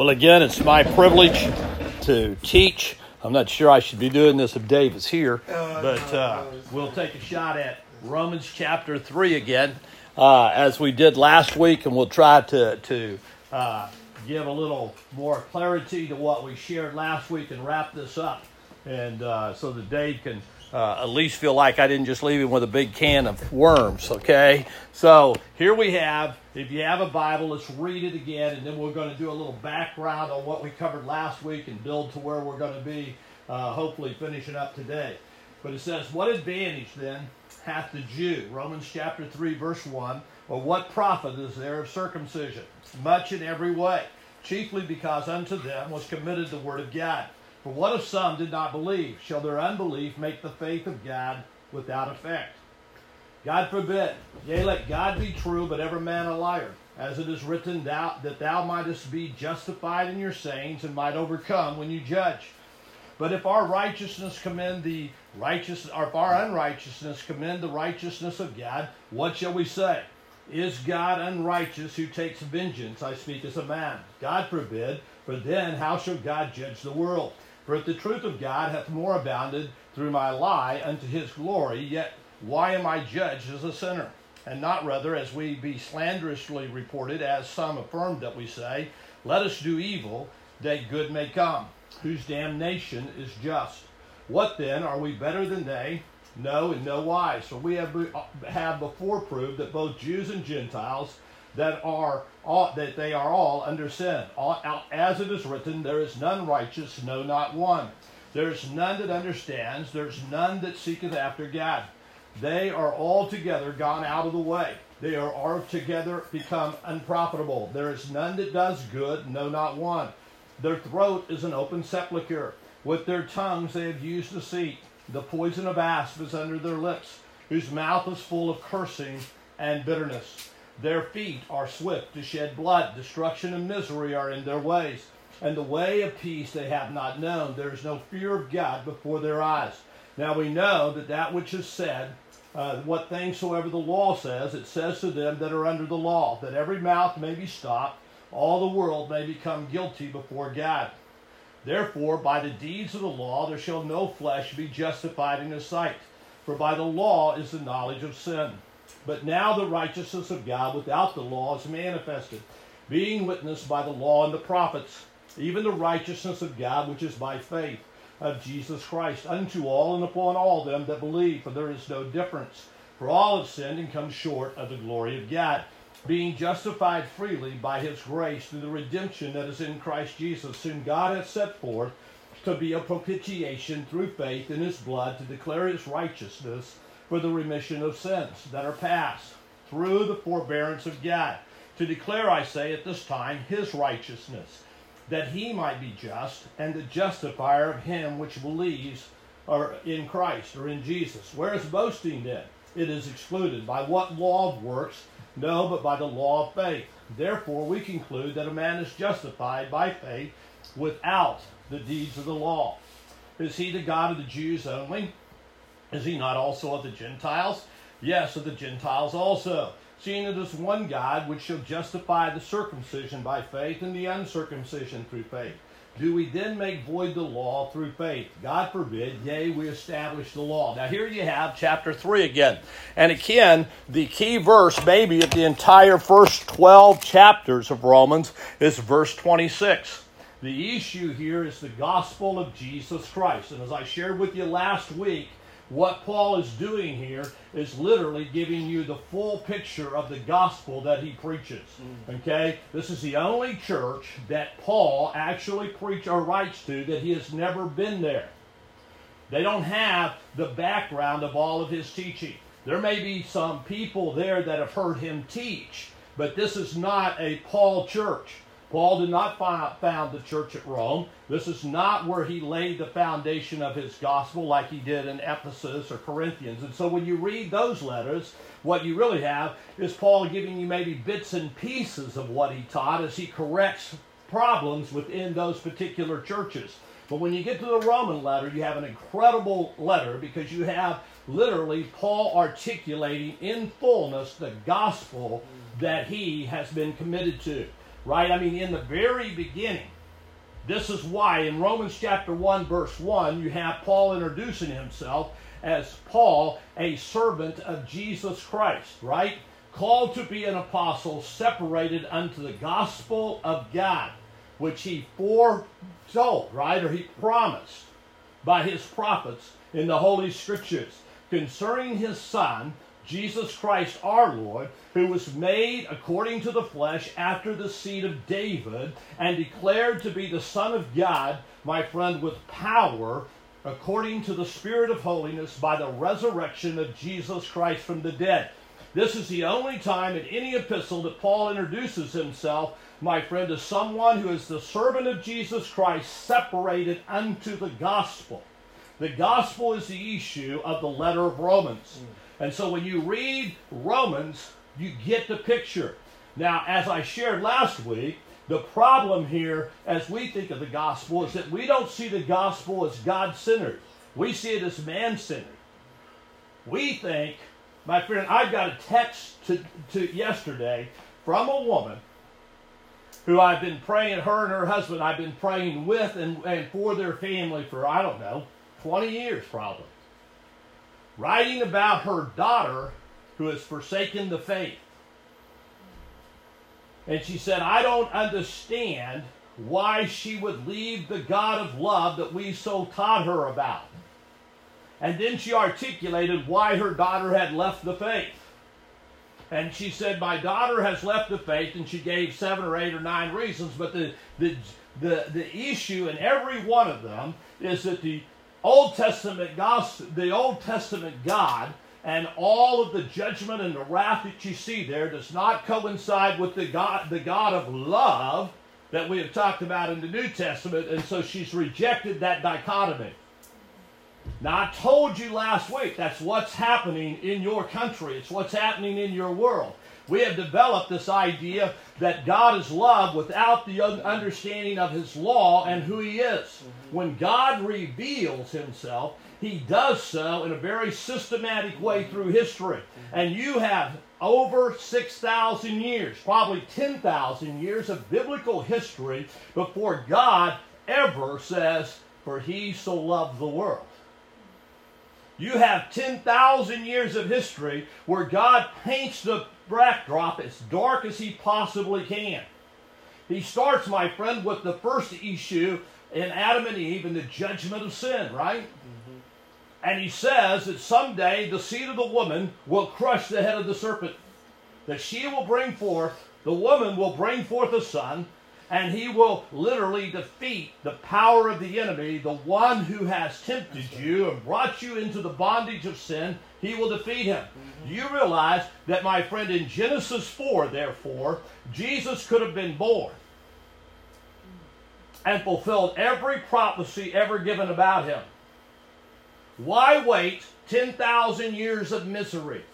Well, again, it's my privilege to teach. I'm not sure I should be doing this if Dave is here, but uh, we'll take a shot at Romans chapter 3 again, uh, as we did last week, and we'll try to, to uh, give a little more clarity to what we shared last week and wrap this up, and uh, so that Dave can uh, at least feel like I didn't just leave him with a big can of worms, okay? So here we have, if you have a Bible, let's read it again, and then we're going to do a little background on what we covered last week and build to where we're going to be, uh, hopefully finishing up today. But it says, What advantage then hath the Jew? Romans chapter 3, verse 1. Or what profit is there of circumcision? Much in every way, chiefly because unto them was committed the word of God. For what if some did not believe? Shall their unbelief make the faith of God without effect? God forbid. Yea, let God be true, but every man a liar. As it is written, thou, that thou mightest be justified in your sayings and might overcome when you judge. But if our righteousness commend the righteous, or if our unrighteousness commend the righteousness of God, what shall we say? Is God unrighteous who takes vengeance? I speak as a man. God forbid. For then how shall God judge the world? For if the truth of God hath more abounded through my lie unto his glory, yet why am I judged as a sinner? And not rather as we be slanderously reported, as some affirm that we say, Let us do evil, that good may come, whose damnation is just. What then? Are we better than they? No, in no wise. For we have, have before proved that both Jews and Gentiles that are all, that they are all under sin. All, as it is written, there is none righteous, no, not one. There is none that understands. There is none that seeketh after God. They are altogether gone out of the way. They are altogether become unprofitable. There is none that does good, no, not one. Their throat is an open sepulchre. With their tongues they have used deceit. The poison of asp is under their lips, whose mouth is full of cursing and bitterness. Their feet are swift to shed blood. Destruction and misery are in their ways. And the way of peace they have not known. There is no fear of God before their eyes. Now we know that that which is said, uh, what things soever the law says, it says to them that are under the law, that every mouth may be stopped, all the world may become guilty before God. Therefore, by the deeds of the law, there shall no flesh be justified in his sight. For by the law is the knowledge of sin. But now the righteousness of God without the law is manifested, being witnessed by the law and the prophets, even the righteousness of God which is by faith of Jesus Christ, unto all and upon all them that believe, for there is no difference. For all have sinned and come short of the glory of God, being justified freely by his grace through the redemption that is in Christ Jesus, whom God hath set forth to be a propitiation through faith in his blood to declare his righteousness for the remission of sins that are past through the forbearance of God. To declare, I say, at this time, his righteousness, that he might be just and the justifier of him which believes or in Christ or in Jesus. Where is boasting then? It is excluded. By what law of works? No, but by the law of faith. Therefore, we conclude that a man is justified by faith without the deeds of the law. Is he the God of the Jews only? Is he not also of the Gentiles? Yes, of the Gentiles also. Seeing it is one God which shall justify the circumcision by faith and the uncircumcision through faith. Do we then make void the law through faith? God forbid, yea, we establish the law. Now, here you have chapter 3 again. And again, the key verse, maybe of the entire first 12 chapters of Romans, is verse 26. The issue here is the gospel of Jesus Christ. And as I shared with you last week, what Paul is doing here is literally giving you the full picture of the gospel that he preaches. Mm. Okay? This is the only church that Paul actually preach or writes to that he has never been there. They don't have the background of all of his teaching. There may be some people there that have heard him teach, but this is not a Paul church. Paul did not found the church at Rome. This is not where he laid the foundation of his gospel like he did in Ephesus or Corinthians. And so when you read those letters, what you really have is Paul giving you maybe bits and pieces of what he taught as he corrects problems within those particular churches. But when you get to the Roman letter, you have an incredible letter because you have literally Paul articulating in fullness the gospel that he has been committed to. Right? I mean, in the very beginning. This is why in Romans chapter 1, verse 1, you have Paul introducing himself as Paul, a servant of Jesus Christ, right? Called to be an apostle, separated unto the gospel of God, which he foretold, right? Or he promised by his prophets in the Holy Scriptures concerning his Son, Jesus Christ our Lord, who was made according to the flesh after the seed of David, and declared to be the Son of God, my friend, with power according to the Spirit of holiness by the resurrection of Jesus Christ from the dead. This is the only time in any epistle that Paul introduces himself, my friend, as someone who is the servant of Jesus Christ, separated unto the gospel. The gospel is the issue of the letter of Romans. Mm. And so when you read Romans, you get the picture. Now, as I shared last week, the problem here, as we think of the gospel, is that we don't see the gospel as God centered. We see it as man centered. We think, my friend, I got a text to, to yesterday from a woman who I've been praying, her and her husband, I've been praying with and, and for their family for, I don't know, 20 years probably. Writing about her daughter who has forsaken the faith. And she said, I don't understand why she would leave the God of love that we so taught her about. And then she articulated why her daughter had left the faith. And she said, My daughter has left the faith, and she gave seven or eight or nine reasons, but the, the, the, the issue in every one of them is that the Old Testament gospel, the Old Testament God and all of the judgment and the wrath that you see there does not coincide with the God, the God of love that we have talked about in the New Testament, and so she's rejected that dichotomy. Now, I told you last week that's what's happening in your country, it's what's happening in your world. We have developed this idea that God is love without the understanding of His law and who He is. Mm-hmm. When God reveals Himself, He does so in a very systematic way through history. Mm-hmm. And you have over 6,000 years, probably 10,000 years of biblical history before God ever says, For He so loved the world. You have 10,000 years of history where God paints the backdrop as dark as he possibly can. He starts, my friend, with the first issue in Adam and Eve and the judgment of sin, right? Mm-hmm. And he says that someday the seed of the woman will crush the head of the serpent. That she will bring forth, the woman will bring forth a son, and he will literally defeat the power of the enemy, the one who has tempted you and brought you into the bondage of sin. He will defeat him. Mm-hmm. You realize that, my friend, in Genesis 4, therefore, Jesus could have been born and fulfilled every prophecy ever given about him. Why wait 10,000 years of misery?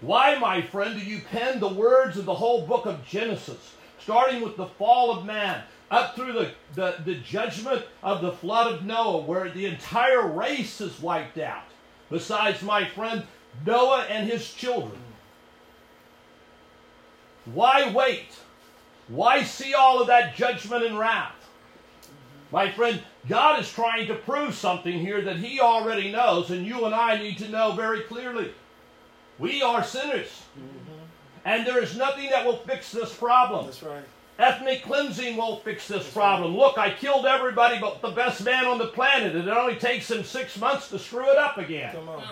Why, my friend, do you pen the words of the whole book of Genesis? Starting with the fall of man, up through the, the, the judgment of the flood of Noah, where the entire race is wiped out, besides my friend Noah and his children. Why wait? Why see all of that judgment and wrath? My friend, God is trying to prove something here that He already knows, and you and I need to know very clearly. We are sinners. Mm-hmm. And there is nothing that will fix this problem. That's right. Ethnic cleansing won't fix this That's problem. Right. Look, I killed everybody but the best man on the planet, and it only takes him six months to screw it up again. Come on.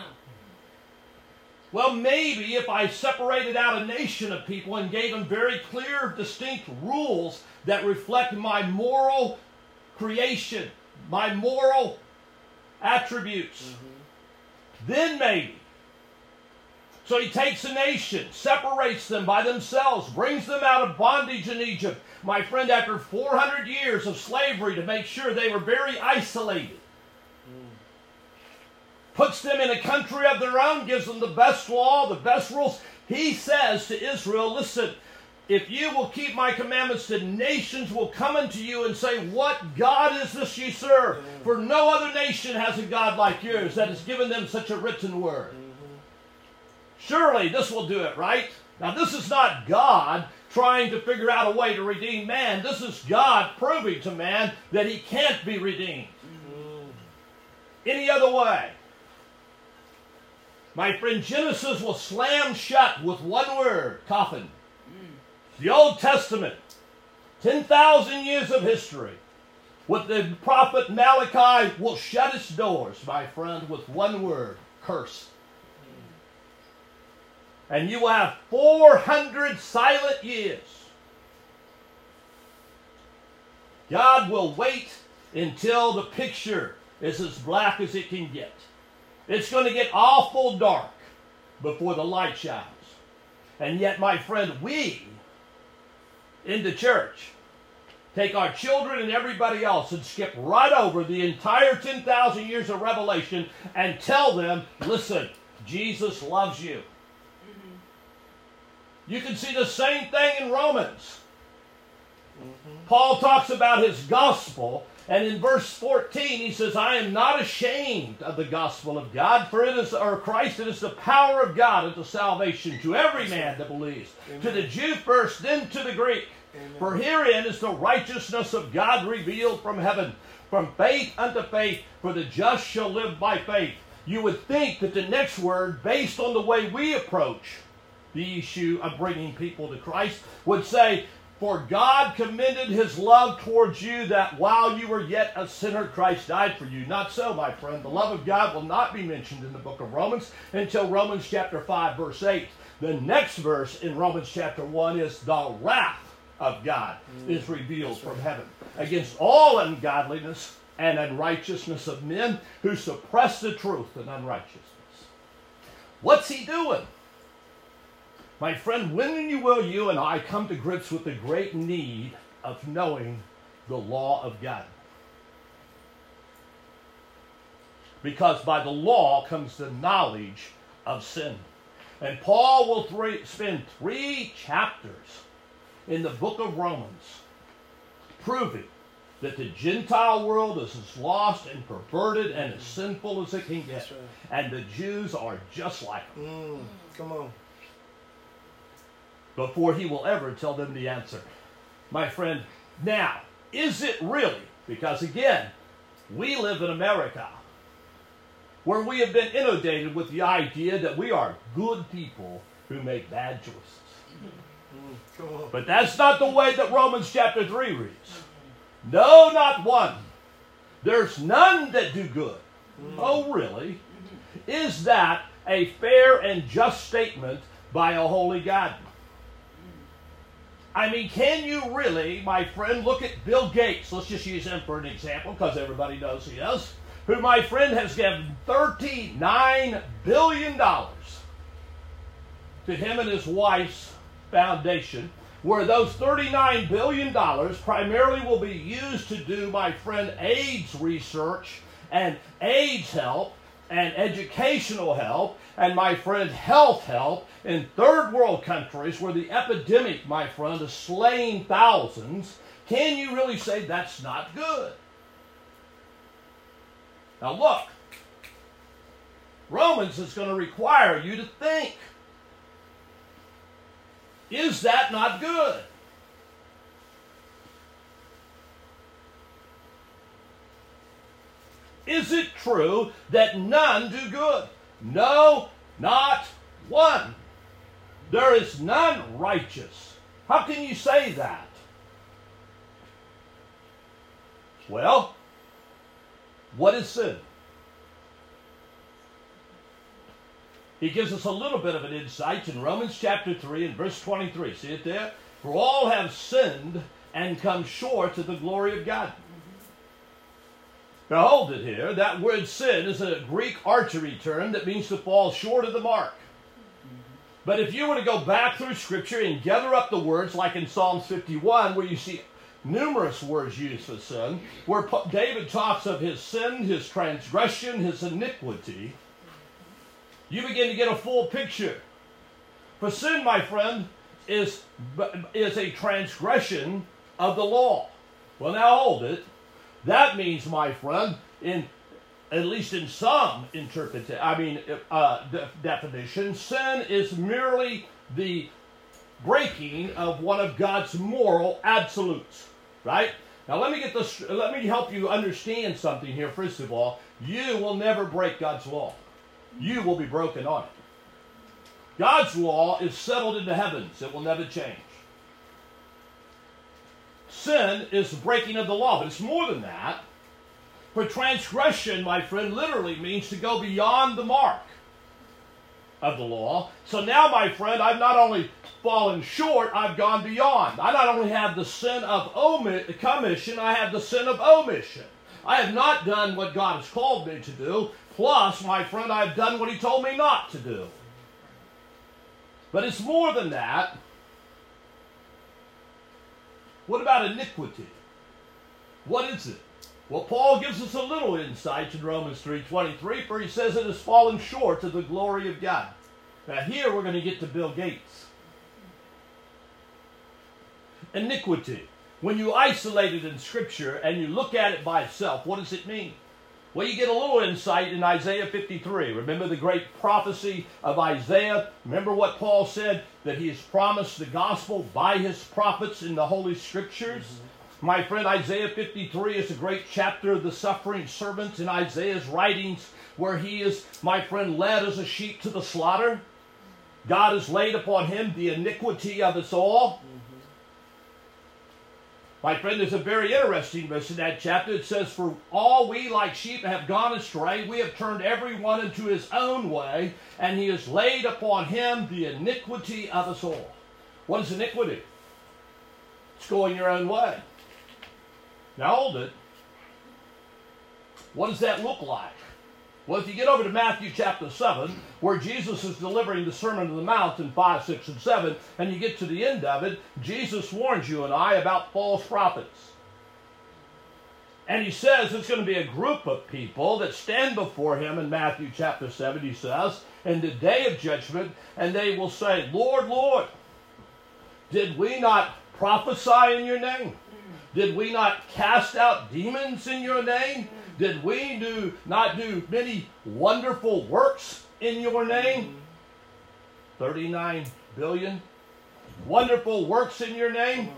Well, maybe if I separated out a nation of people and gave them very clear, distinct rules that reflect my moral creation, my moral attributes, mm-hmm. then maybe so he takes a nation, separates them by themselves, brings them out of bondage in Egypt. My friend, after 400 years of slavery to make sure they were very isolated, puts them in a country of their own, gives them the best law, the best rules. He says to Israel, listen, if you will keep my commandments, the nations will come unto you and say, What God is this ye serve? For no other nation has a God like yours that has given them such a written word. Surely this will do it, right? Now, this is not God trying to figure out a way to redeem man. This is God proving to man that he can't be redeemed any other way. My friend, Genesis will slam shut with one word coffin. The Old Testament, 10,000 years of history. With the prophet Malachi will shut its doors, my friend, with one word curse. And you will have 400 silent years. God will wait until the picture is as black as it can get. It's going to get awful dark before the light shines. And yet, my friend, we in the church take our children and everybody else and skip right over the entire 10,000 years of revelation and tell them, listen, Jesus loves you. You can see the same thing in Romans. Mm-hmm. Paul talks about his gospel and in verse 14, he says, I am not ashamed of the gospel of God, for it is, or Christ, it is the power of God unto salvation to every man that believes. Amen. To the Jew first, then to the Greek. Amen. For herein is the righteousness of God revealed from heaven, from faith unto faith, for the just shall live by faith. You would think that the next word, based on the way we approach the issue of bringing people to Christ, would say, for God commended his love towards you that while you were yet a sinner, Christ died for you. Not so, my friend. The love of God will not be mentioned in the book of Romans until Romans chapter 5, verse 8. The next verse in Romans chapter 1 is the wrath of God mm. is revealed from heaven against all ungodliness and unrighteousness of men who suppress the truth and unrighteousness. What's he doing? My friend, when you will you and I come to grips with the great need of knowing the law of God? Because by the law comes the knowledge of sin. And Paul will three, spend three chapters in the book of Romans proving that the Gentile world is as lost and perverted and as sinful as it can get. Right. And the Jews are just like them. Mm, come on before he will ever tell them the answer. My friend, now, is it really? Because again, we live in America where we have been inundated with the idea that we are good people who make bad choices. But that's not the way that Romans chapter 3 reads. No, not one. There's none that do good. Oh, really? Is that a fair and just statement by a holy God? I mean, can you really, my friend, look at Bill Gates? Let's just use him for an example because everybody knows he is. Who, my friend, has given $39 billion to him and his wife's foundation, where those $39 billion primarily will be used to do, my friend, AIDS research and AIDS help and educational help and my friend health help in third world countries where the epidemic, my friend, is slaying thousands, can you really say that's not good? Now look, Romans is going to require you to think. Is that not good? Is it true that none do good? No, not one. There is none righteous. How can you say that? Well, what is sin? He gives us a little bit of an insight in Romans chapter 3 and verse 23. See it there? For all have sinned and come short of the glory of God. Behold it here. That word sin is a Greek archery term that means to fall short of the mark. But if you were to go back through Scripture and gather up the words, like in Psalms 51, where you see numerous words used for sin, where David talks of his sin, his transgression, his iniquity, you begin to get a full picture. For sin, my friend, is, is a transgression of the law. Well, now hold it. That means, my friend, in at least in some interpretation, I mean, uh, de- definition, sin is merely the breaking of one of God's moral absolutes, right? Now let me get this let me help you understand something here first of all. You will never break God's law. You will be broken on it. God's law is settled in the heavens. It will never change. Sin is the breaking of the law, but it's more than that. For transgression, my friend, literally means to go beyond the mark of the law. So now, my friend, I've not only fallen short, I've gone beyond. I not only have the sin of omit, commission, I have the sin of omission. I have not done what God has called me to do. Plus, my friend, I've done what He told me not to do. But it's more than that. What about iniquity? What is it? Well, Paul gives us a little insight in Romans 3.23, for he says it has fallen short of the glory of God. Now here we're going to get to Bill Gates. Iniquity. When you isolate it in Scripture and you look at it by itself, what does it mean? Well, you get a little insight in Isaiah 53. Remember the great prophecy of Isaiah? Remember what Paul said that he has promised the gospel by his prophets in the Holy Scriptures? Mm-hmm. My friend, Isaiah 53 is a great chapter of the suffering servant in Isaiah's writings where he is, my friend, led as a sheep to the slaughter. God has laid upon him the iniquity of us all. Mm-hmm. My friend, there's a very interesting verse in that chapter. It says, For all we like sheep have gone astray, we have turned every one into his own way, and he has laid upon him the iniquity of us all. What is iniquity? It's going your own way. Now hold it. What does that look like? Well, if you get over to Matthew chapter 7, where Jesus is delivering the Sermon on the Mount in 5, 6, and 7, and you get to the end of it, Jesus warns you and I about false prophets. And he says it's going to be a group of people that stand before him in Matthew chapter 7, he says, in the day of judgment, and they will say, Lord, Lord, did we not prophesy in your name? Did we not cast out demons in your name? Did we do not do many wonderful works in your name? 39 billion wonderful works in your name.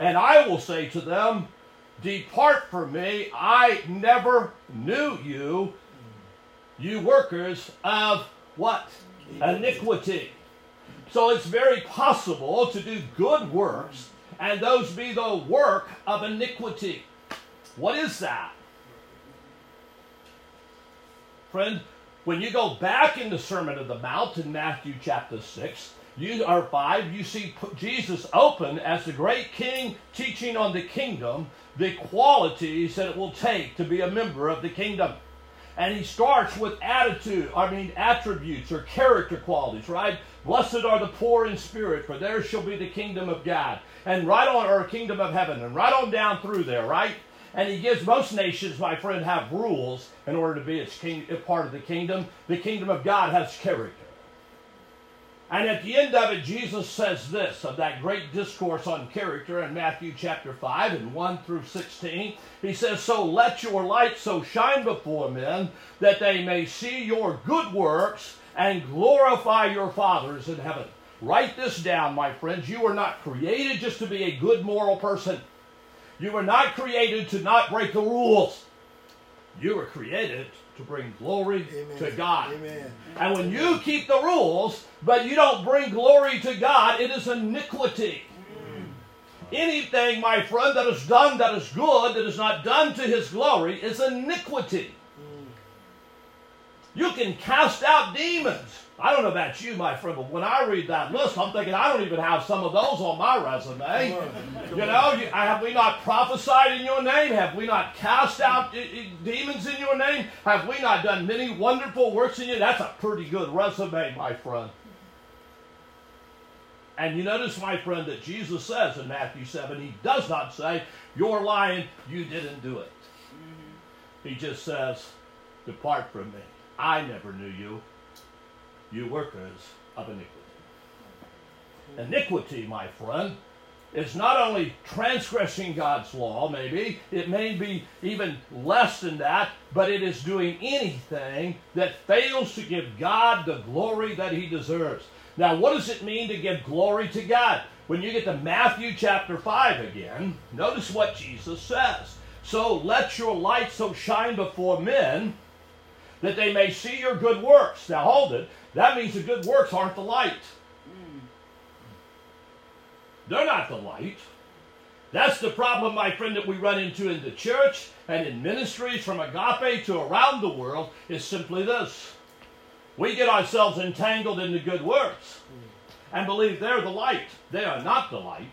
And I will say to them, Depart from me, I never knew you, you workers of what? Iniquity. So it's very possible to do good works, and those be the work of iniquity. What is that? Friend, when you go back in the Sermon of the Mount in Matthew chapter 6, you are 5, you see Jesus open as the great king teaching on the kingdom, the qualities that it will take to be a member of the kingdom. And he starts with attitude, I mean attributes or character qualities, right? Blessed are the poor in spirit, for theirs shall be the kingdom of God. And right on, or kingdom of heaven, and right on down through there, right? And he gives most nations, my friend, have rules in order to be its king, part of the kingdom. The kingdom of God has character. And at the end of it, Jesus says this of that great discourse on character in Matthew chapter 5 and 1 through 16. He says, So let your light so shine before men that they may see your good works and glorify your fathers in heaven. Write this down, my friends. You are not created just to be a good moral person. You were not created to not break the rules. You were created to bring glory Amen. to God. Amen. And when you keep the rules, but you don't bring glory to God, it is iniquity. Anything, my friend, that is done that is good, that is not done to his glory, is iniquity. You can cast out demons. I don't know about you, my friend, but when I read that list, I'm thinking I don't even have some of those on my resume. You know, have we not prophesied in your name? Have we not cast out demons in your name? Have we not done many wonderful works in you? That's a pretty good resume, my friend. And you notice, my friend, that Jesus says in Matthew 7, he does not say, You're lying, you didn't do it. Mm-hmm. He just says, Depart from me. I never knew you you workers of iniquity. Iniquity, my friend, is not only transgressing God's law, maybe, it may be even less than that, but it is doing anything that fails to give God the glory that He deserves. Now, what does it mean to give glory to God? When you get to Matthew chapter 5 again, notice what Jesus says. So let your light so shine before men that they may see your good works. Now hold it. That means the good works aren't the light. They're not the light. That's the problem, my friend, that we run into in the church and in ministries from agape to around the world is simply this. We get ourselves entangled in the good works and believe they're the light. They are not the light.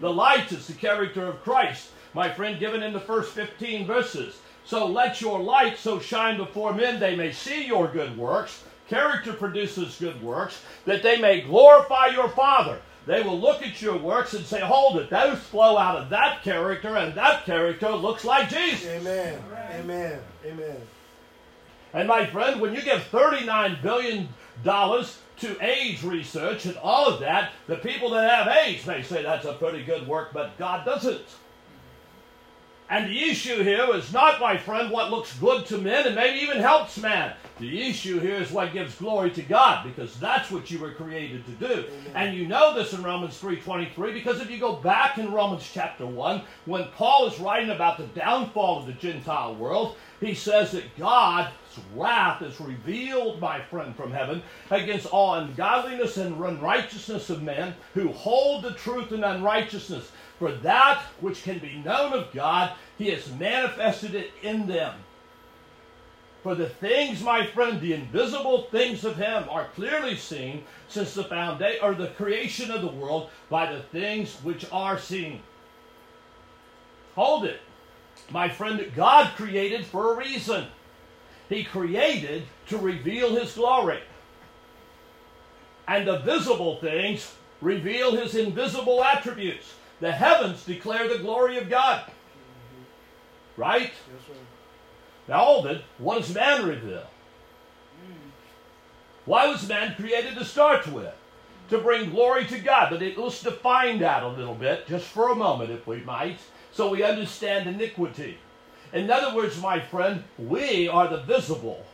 The light is the character of Christ, my friend, given in the first 15 verses. So let your light so shine before men they may see your good works. Character produces good works, that they may glorify your Father. They will look at your works and say, Hold it, those flow out of that character, and that character looks like Jesus. Amen. Amen. Amen. And my friend, when you give $39 billion to AIDS research and all of that, the people that have AIDS may say that's a pretty good work, but God doesn't. And the issue here is not, my friend, what looks good to men and maybe even helps man. The issue here is what gives glory to God, because that's what you were created to do. Amen. And you know this in Romans 3.23, because if you go back in Romans chapter 1, when Paul is writing about the downfall of the Gentile world, he says that God's wrath is revealed, my friend, from heaven against all ungodliness and unrighteousness of men who hold the truth in unrighteousness. For that which can be known of God, he has manifested it in them. For the things, my friend, the invisible things of him are clearly seen since the foundation or the creation of the world by the things which are seen. Hold it. My friend, God created for a reason. He created to reveal his glory. And the visible things reveal his invisible attributes. The heavens declare the glory of God. Right? Yes, sir. Now, all of what does man reveal? Why was man created to start with? To bring glory to God. But it, let's define that a little bit, just for a moment, if we might, so we understand iniquity. In other words, my friend, we are the visible,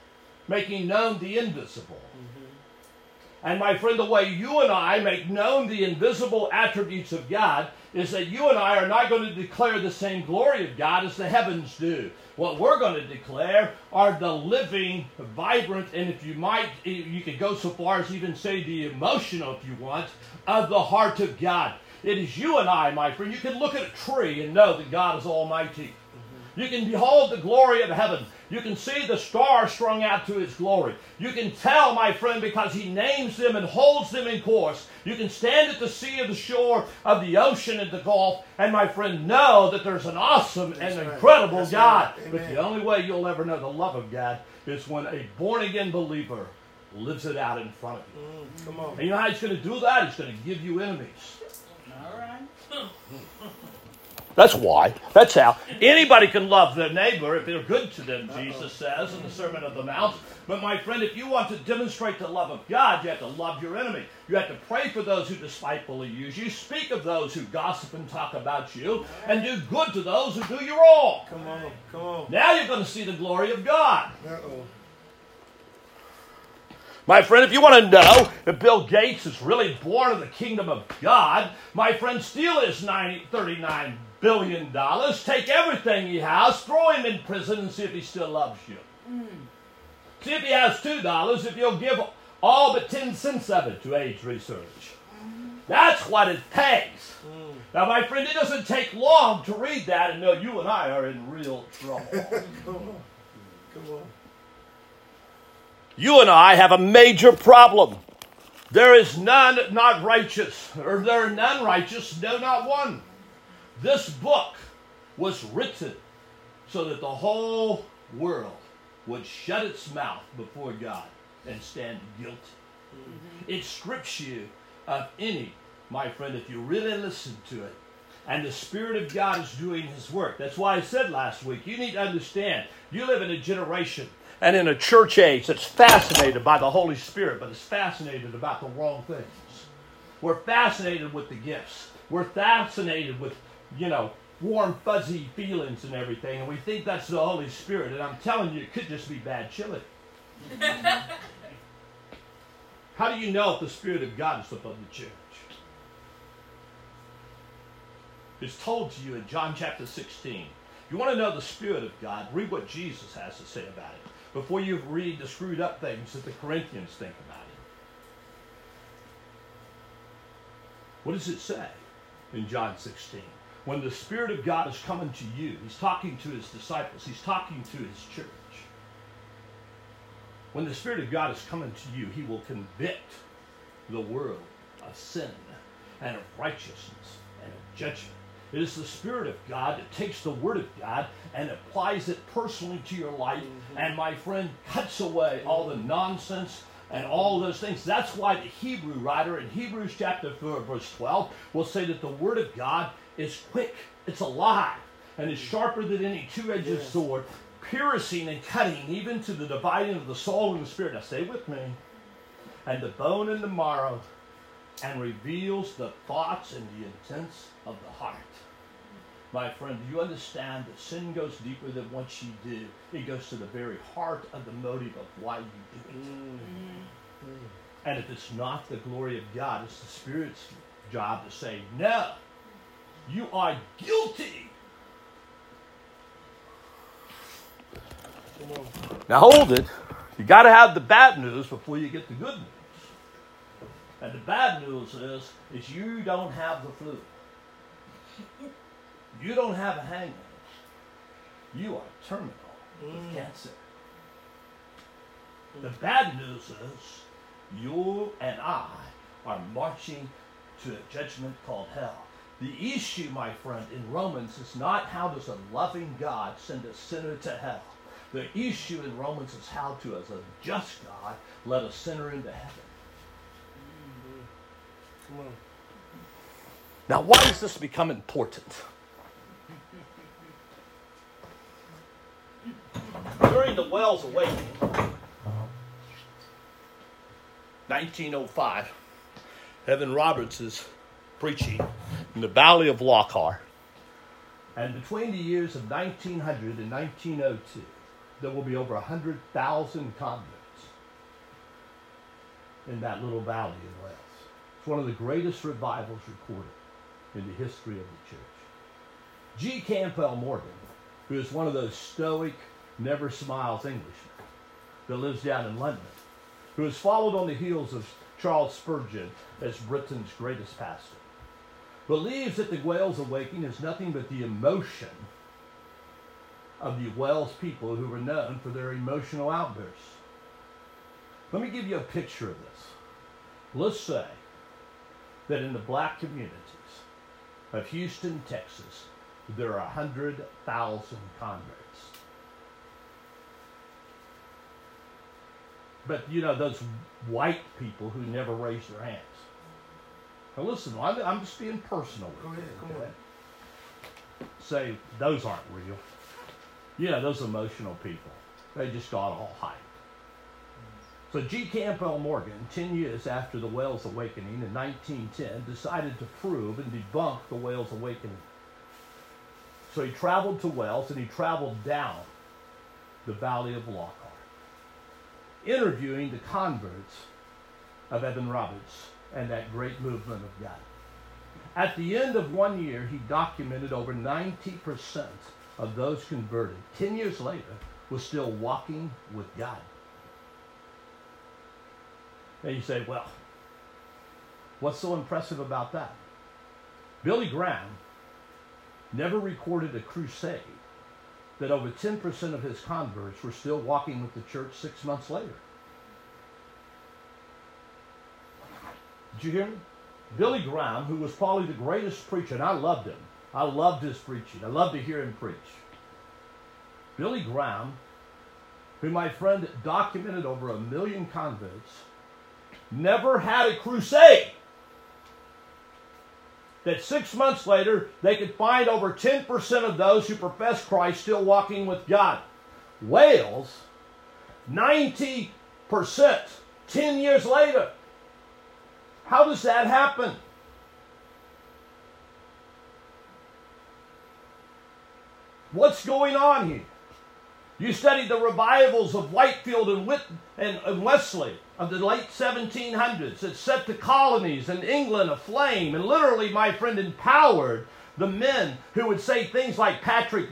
making known the invisible. Mm-hmm. And my friend, the way you and I make known the invisible attributes of God is that you and I are not going to declare the same glory of God as the heavens do. What we're going to declare are the living, vibrant, and if you might, you could go so far as even say the emotional, if you want, of the heart of God. It is you and I, my friend. You can look at a tree and know that God is Almighty. You can behold the glory of heaven. You can see the stars strung out to his glory. You can tell, my friend, because he names them and holds them in course. You can stand at the sea of the shore of the ocean and the Gulf, and my friend, know that there's an awesome That's and right. incredible That's God. Right. But the only way you'll ever know the love of God is when a born again believer lives it out in front of you. Mm, come on. And you know how he's going to do that? He's going to give you enemies. All right. That's why. That's how. Anybody can love their neighbor if they're good to them, Jesus says in the Sermon of the Mount. But my friend, if you want to demonstrate the love of God, you have to love your enemy. You have to pray for those who despitefully use you, speak of those who gossip and talk about you, and do good to those who do you wrong. Come on, come on. Now you're going to see the glory of God. Uh-oh. My friend, if you want to know if Bill Gates is really born of the kingdom of God, my friend, steal his 90, 39 billion dollars, take everything he has, throw him in prison, and see if he still loves you. Mm. See if he has two dollars, if you'll give all but ten cents of it to AIDS research. Mm. That's what it takes. Mm. Now, my friend, it doesn't take long to read that and know you and I are in real trouble. Come on. Come on. You and I have a major problem. There is none not righteous, or there are none righteous, no, not one. This book was written so that the whole world would shut its mouth before God and stand guilty. Mm-hmm. It strips you of any, my friend, if you really listen to it. And the Spirit of God is doing His work. That's why I said last week, you need to understand, you live in a generation and in a church age that's fascinated by the Holy Spirit, but is fascinated about the wrong things. We're fascinated with the gifts. We're fascinated with you know, warm, fuzzy feelings and everything, and we think that's the Holy Spirit. And I'm telling you, it could just be bad chili. How do you know if the Spirit of God is upon the church? It's told to you in John chapter 16. You want to know the Spirit of God? Read what Jesus has to say about it before you read the screwed up things that the Corinthians think about it. What does it say in John 16? When the Spirit of God is coming to you, He's talking to His disciples, He's talking to His church. When the Spirit of God is coming to you, He will convict the world of sin and of righteousness and of judgment. It is the Spirit of God that takes the Word of God and applies it personally to your life, mm-hmm. and my friend cuts away all the nonsense and all those things. That's why the Hebrew writer in Hebrews chapter 4, verse 12, will say that the Word of God is quick, it's alive, and is sharper than any two edged yes. sword, piercing and cutting even to the dividing of the soul and the spirit. Now, stay with me. And the bone and the marrow, and reveals the thoughts and the intents of the heart. My friend, do you understand that sin goes deeper than what you do? It goes to the very heart of the motive of why you do it. Mm-hmm. And if it's not the glory of God, it's the Spirit's job to say, no, you are guilty. Now hold it. You got to have the bad news before you get the good news. And the bad news is, is you don't have the flu. You don't have a hangover. You are terminal mm. with cancer. The bad news is you and I are marching to a judgment called hell. The issue, my friend, in Romans is not how does a loving God send a sinner to hell. The issue in Romans is how to, as a just God, let a sinner into heaven. Mm-hmm. Come on. Now, why does this become important? During the Wales Awakening, 1905, Evan Roberts is preaching in the Valley of Lockhart. And between the years of 1900 and 1902, there will be over 100,000 converts in that little valley in Wales. It's one of the greatest revivals recorded in the history of the church. G. Campbell Morgan, who is one of those stoic, never smiles Englishmen that lives down in London, who has followed on the heels of Charles Spurgeon as Britain's greatest pastor, believes that the Wales Awakening is nothing but the emotion of the Wales people who were known for their emotional outbursts. Let me give you a picture of this. Let's say that in the black communities of Houston, Texas, there are 100,000 converts. But you know, those white people who never raise their hands. Now listen, I'm, I'm just being personal. Go ahead, come on. Say those aren't real. You know, those emotional people. They just got all hyped. So G. Campbell Morgan, 10 years after the Wales Awakening in 1910, decided to prove and debunk the Wales Awakening. So he traveled to Wales and he traveled down the Valley of Lockhart, interviewing the converts of Evan Roberts and that great movement of God. At the end of one year, he documented over 90% of those converted, 10 years later, was still walking with God. And you say, well, what's so impressive about that? Billy Graham never recorded a crusade that over 10% of his converts were still walking with the church six months later. Did you hear me? Billy Graham, who was probably the greatest preacher, and I loved him. I loved his preaching. I loved to hear him preach. Billy Graham, who my friend documented over a million converts, never had a crusade. That six months later, they could find over 10% of those who profess Christ still walking with God. Wales, 90%, 10 years later. How does that happen? What's going on here? You study the revivals of Whitefield and, Whit- and, Wesley of the late 1700s that set the colonies in England aflame and literally, my friend, empowered the men who would say things like Patrick,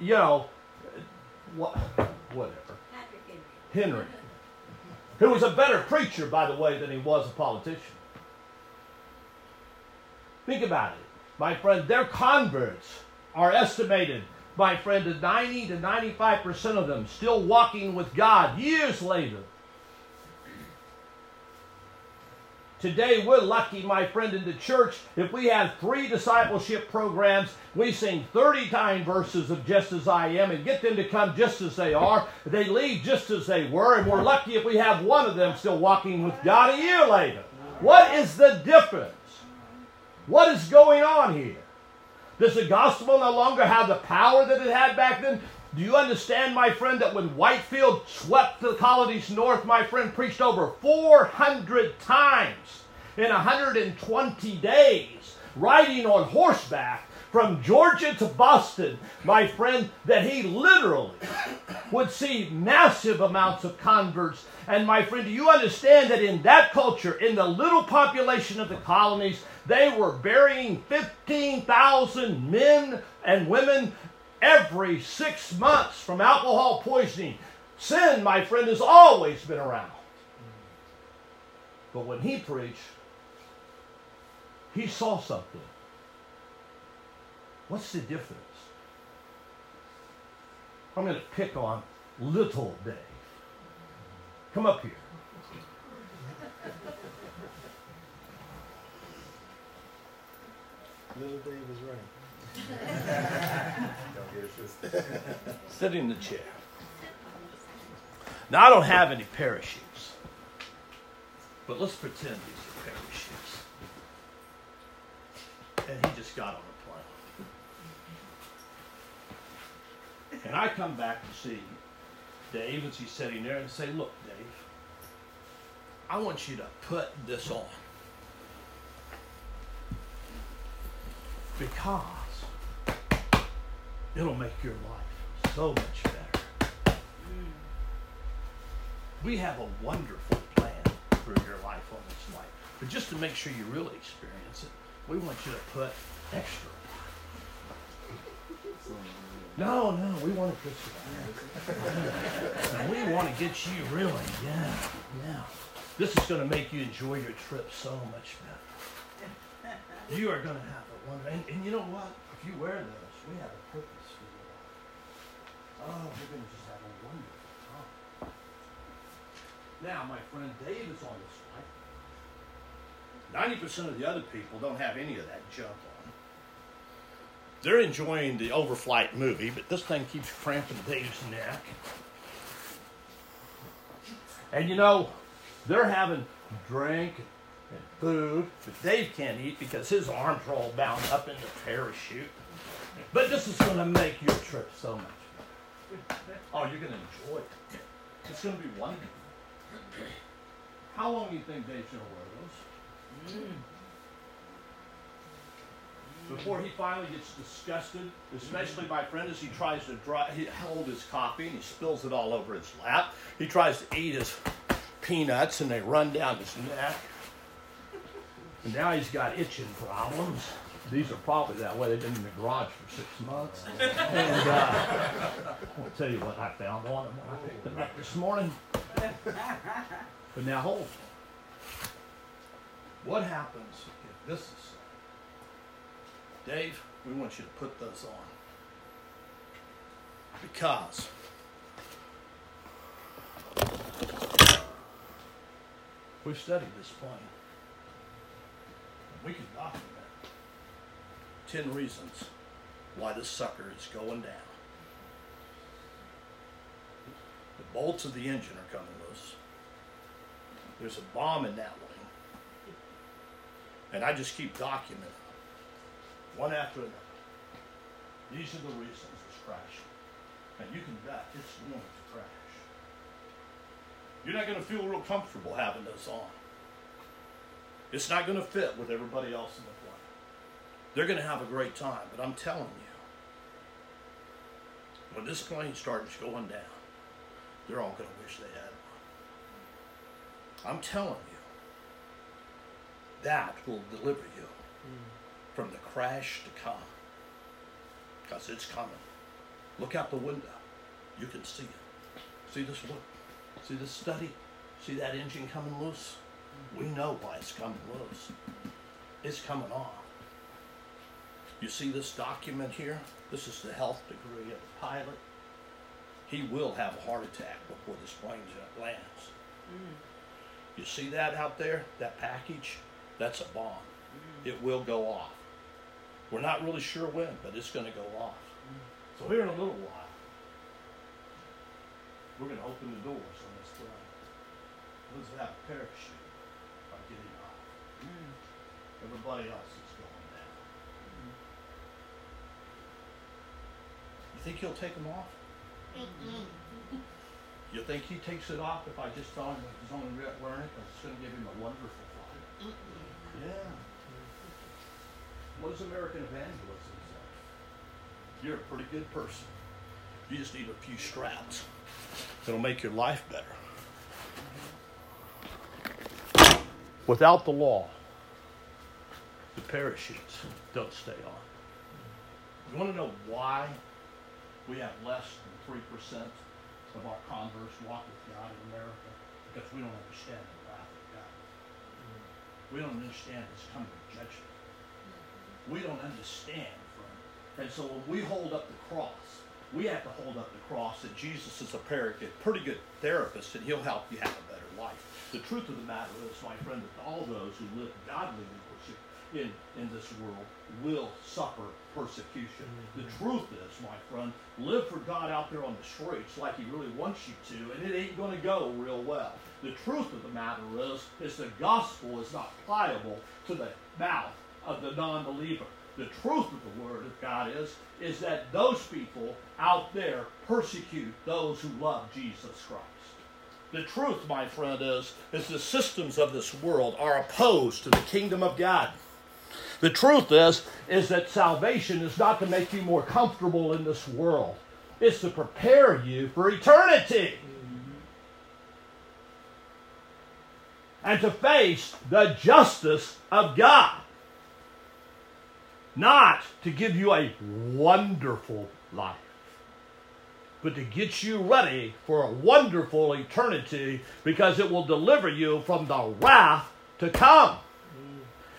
you know, what, whatever, Henry, who was a better preacher, by the way, than he was a politician. Think about it, my friend. Their converts are estimated, my friend, to 90 to 95 percent of them still walking with God years later. Today, we're lucky, my friend, in the church. If we have three discipleship programs, we sing 30 time verses of Just As I Am and get them to come just as they are. They leave just as they were, and we're lucky if we have one of them still walking with God a year later. What is the difference? What is going on here? Does the gospel no longer have the power that it had back then? Do you understand, my friend, that when Whitefield swept the colonies north, my friend preached over 400 times in 120 days, riding on horseback from Georgia to Boston, my friend, that he literally would see massive amounts of converts. And my friend, do you understand that in that culture, in the little population of the colonies, they were burying 15,000 men and women every six months from alcohol poisoning. Sin, my friend, has always been around. But when he preached, he saw something. What's the difference? I'm going to pick on little Dave. Come up here. Little Dave is right. Sit in the chair. Now, I don't have any parachutes, but let's pretend these are parachutes. And he just got on a plane. And I come back to see Dave as he's sitting there and say, Look, Dave, I want you to put this on. Because it'll make your life so much better. We have a wonderful plan for your life on this life. But just to make sure you really experience it, we want you to put extra. No, no, we want to put you we want to get you really, yeah, yeah. This is going to make you enjoy your trip so much better. You are going to have and, and you know what? If you wear those, we have a purpose for. Oh, we're going to just have a wonderful time. Now, my friend Dave is on this flight. 90% of the other people don't have any of that junk on. They're enjoying the overflight movie, but this thing keeps cramping Dave's neck. And you know, they're having drink and food, but Dave can't eat because his arms are all bound up in the parachute. But this is going to make your trip so much better. Oh, you're going to enjoy it. It's going to be wonderful. How long do you think Dave's going to wear those? Before he finally gets disgusted, especially my friend, as he tries to dry, he hold his coffee and he spills it all over his lap. He tries to eat his peanuts and they run down his neck. And now he's got itching problems. These are probably that way. They've been in the garage for six months. And uh, I'll tell you what I found on them I picked them up this morning. But now hold. What happens if this is so? Dave, we want you to put those on. Because we've studied this plane. We can document 10 reasons why this sucker is going down. The bolts of the engine are coming loose. There's a bomb in that wing. And I just keep documenting one after another. These are the reasons it's crashing. And you can bet it's going to crash. You're not going to feel real comfortable having this on. It's not going to fit with everybody else in the plane. They're going to have a great time, but I'm telling you, when this plane starts going down, they're all going to wish they had one. I'm telling you, that will deliver you from the crash to come. Because it's coming. Look out the window. You can see it. See this look? See this study? See that engine coming loose? We know why it's coming loose. It's coming off. You see this document here? This is the health degree of the pilot. He will have a heart attack before this plane lands. Mm. You see that out there? That package? That's a bomb. Mm. It will go off. We're not really sure when, but it's going to go off. Mm. So here in a little while, we're going to open the doors on this plane. Let's have a parachute off. Everybody else is going down. Mm. You think he'll take them off? You think he takes it off if I just tell him that he's only re- wearing it it's going to give him a wonderful flight? Yeah. What does American evangelism say? You're a pretty good person. You just need a few straps. It'll make your life better. Mm-hmm. Without the law, the parachutes don't stay on. You want to know why we have less than 3% of our converts walk with God in America? Because we don't understand the wrath of God. We don't understand His coming judgment. We don't understand, friend. And so when we hold up the cross, we have to hold up the cross that Jesus is a pretty good therapist and he'll help you have a better life. The truth of the matter is, my friend, that all those who live godly in, in this world will suffer persecution. Mm-hmm. The truth is, my friend, live for God out there on the streets like He really wants you to, and it ain't going to go real well. The truth of the matter is, is the gospel is not pliable to the mouth of the non-believer. The truth of the word of God is, is that those people out there persecute those who love Jesus Christ. The truth, my friend, is, is the systems of this world are opposed to the kingdom of God. The truth is, is that salvation is not to make you more comfortable in this world. It's to prepare you for eternity. And to face the justice of God. Not to give you a wonderful life, but to get you ready for a wonderful eternity because it will deliver you from the wrath to come.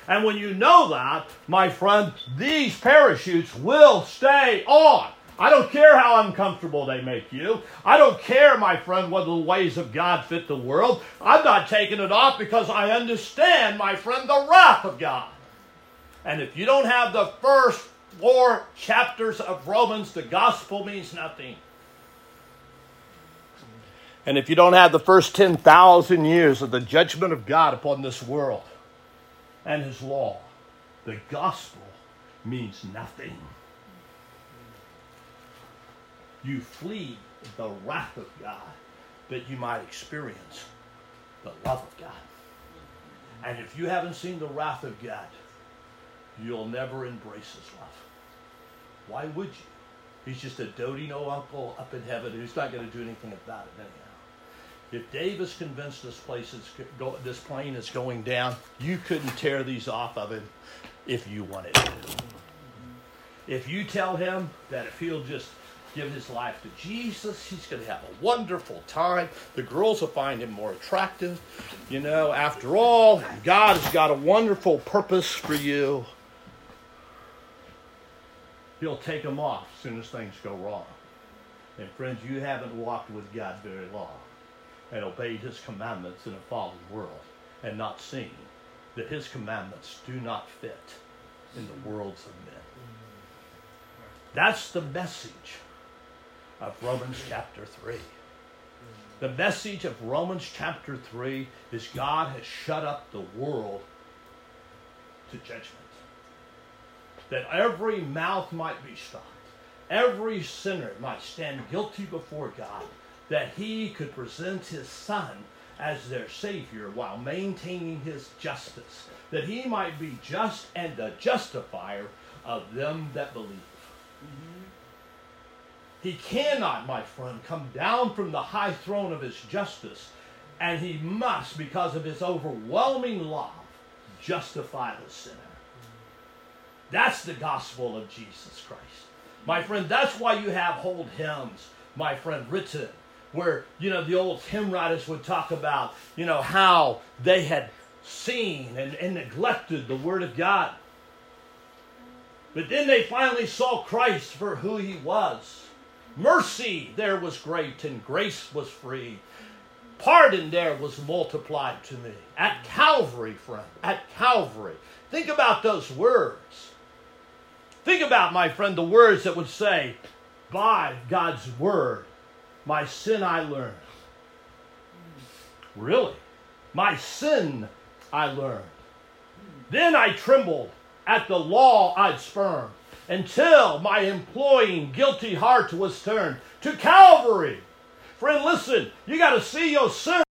And when you know that, my friend, these parachutes will stay on. I don't care how uncomfortable they make you. I don't care, my friend, whether the ways of God fit the world. I'm not taking it off because I understand, my friend, the wrath of God. And if you don't have the first four chapters of Romans, the gospel means nothing. And if you don't have the first 10,000 years of the judgment of God upon this world and his law, the gospel means nothing. You flee the wrath of God that you might experience the love of God. And if you haven't seen the wrath of God, you'll never embrace his love. Why would you? He's just a doting old uncle up in heaven who's not going to do anything about it. If Dave is convinced this place is go, this plane is going down, you couldn't tear these off of him if you wanted to. If you tell him that if he'll just give his life to Jesus, he's going to have a wonderful time. The girls will find him more attractive. You know, after all, God has got a wonderful purpose for you. He'll take them off as soon as things go wrong. And friends, you haven't walked with God very long and obeyed his commandments in a fallen world and not seen that his commandments do not fit in the worlds of men. That's the message of Romans chapter 3. The message of Romans chapter 3 is God has shut up the world to judgment. That every mouth might be stopped, every sinner might stand guilty before God, that he could present his son as their Savior while maintaining his justice, that he might be just and the justifier of them that believe. Mm-hmm. He cannot, my friend, come down from the high throne of his justice And he must, because of his overwhelming love, justify the sinner. That's the gospel of Jesus Christ. My friend, that's why you have old hymns, my friend, written where, you know, the old hymn writers would talk about, you know, how they had seen and, and neglected the Word of God. But then they finally saw Christ for who he was. Mercy there was great and grace was free. Pardon there was multiplied to me. At Calvary, friend, at Calvary. Think about those words. Think about, my friend, the words that would say, by God's word, my sin I learned. Really? My sin I learned. Then I trembled at the law I'd spurned until my imploring guilty heart was turned to Calvary. Friend, listen, you got to see your sin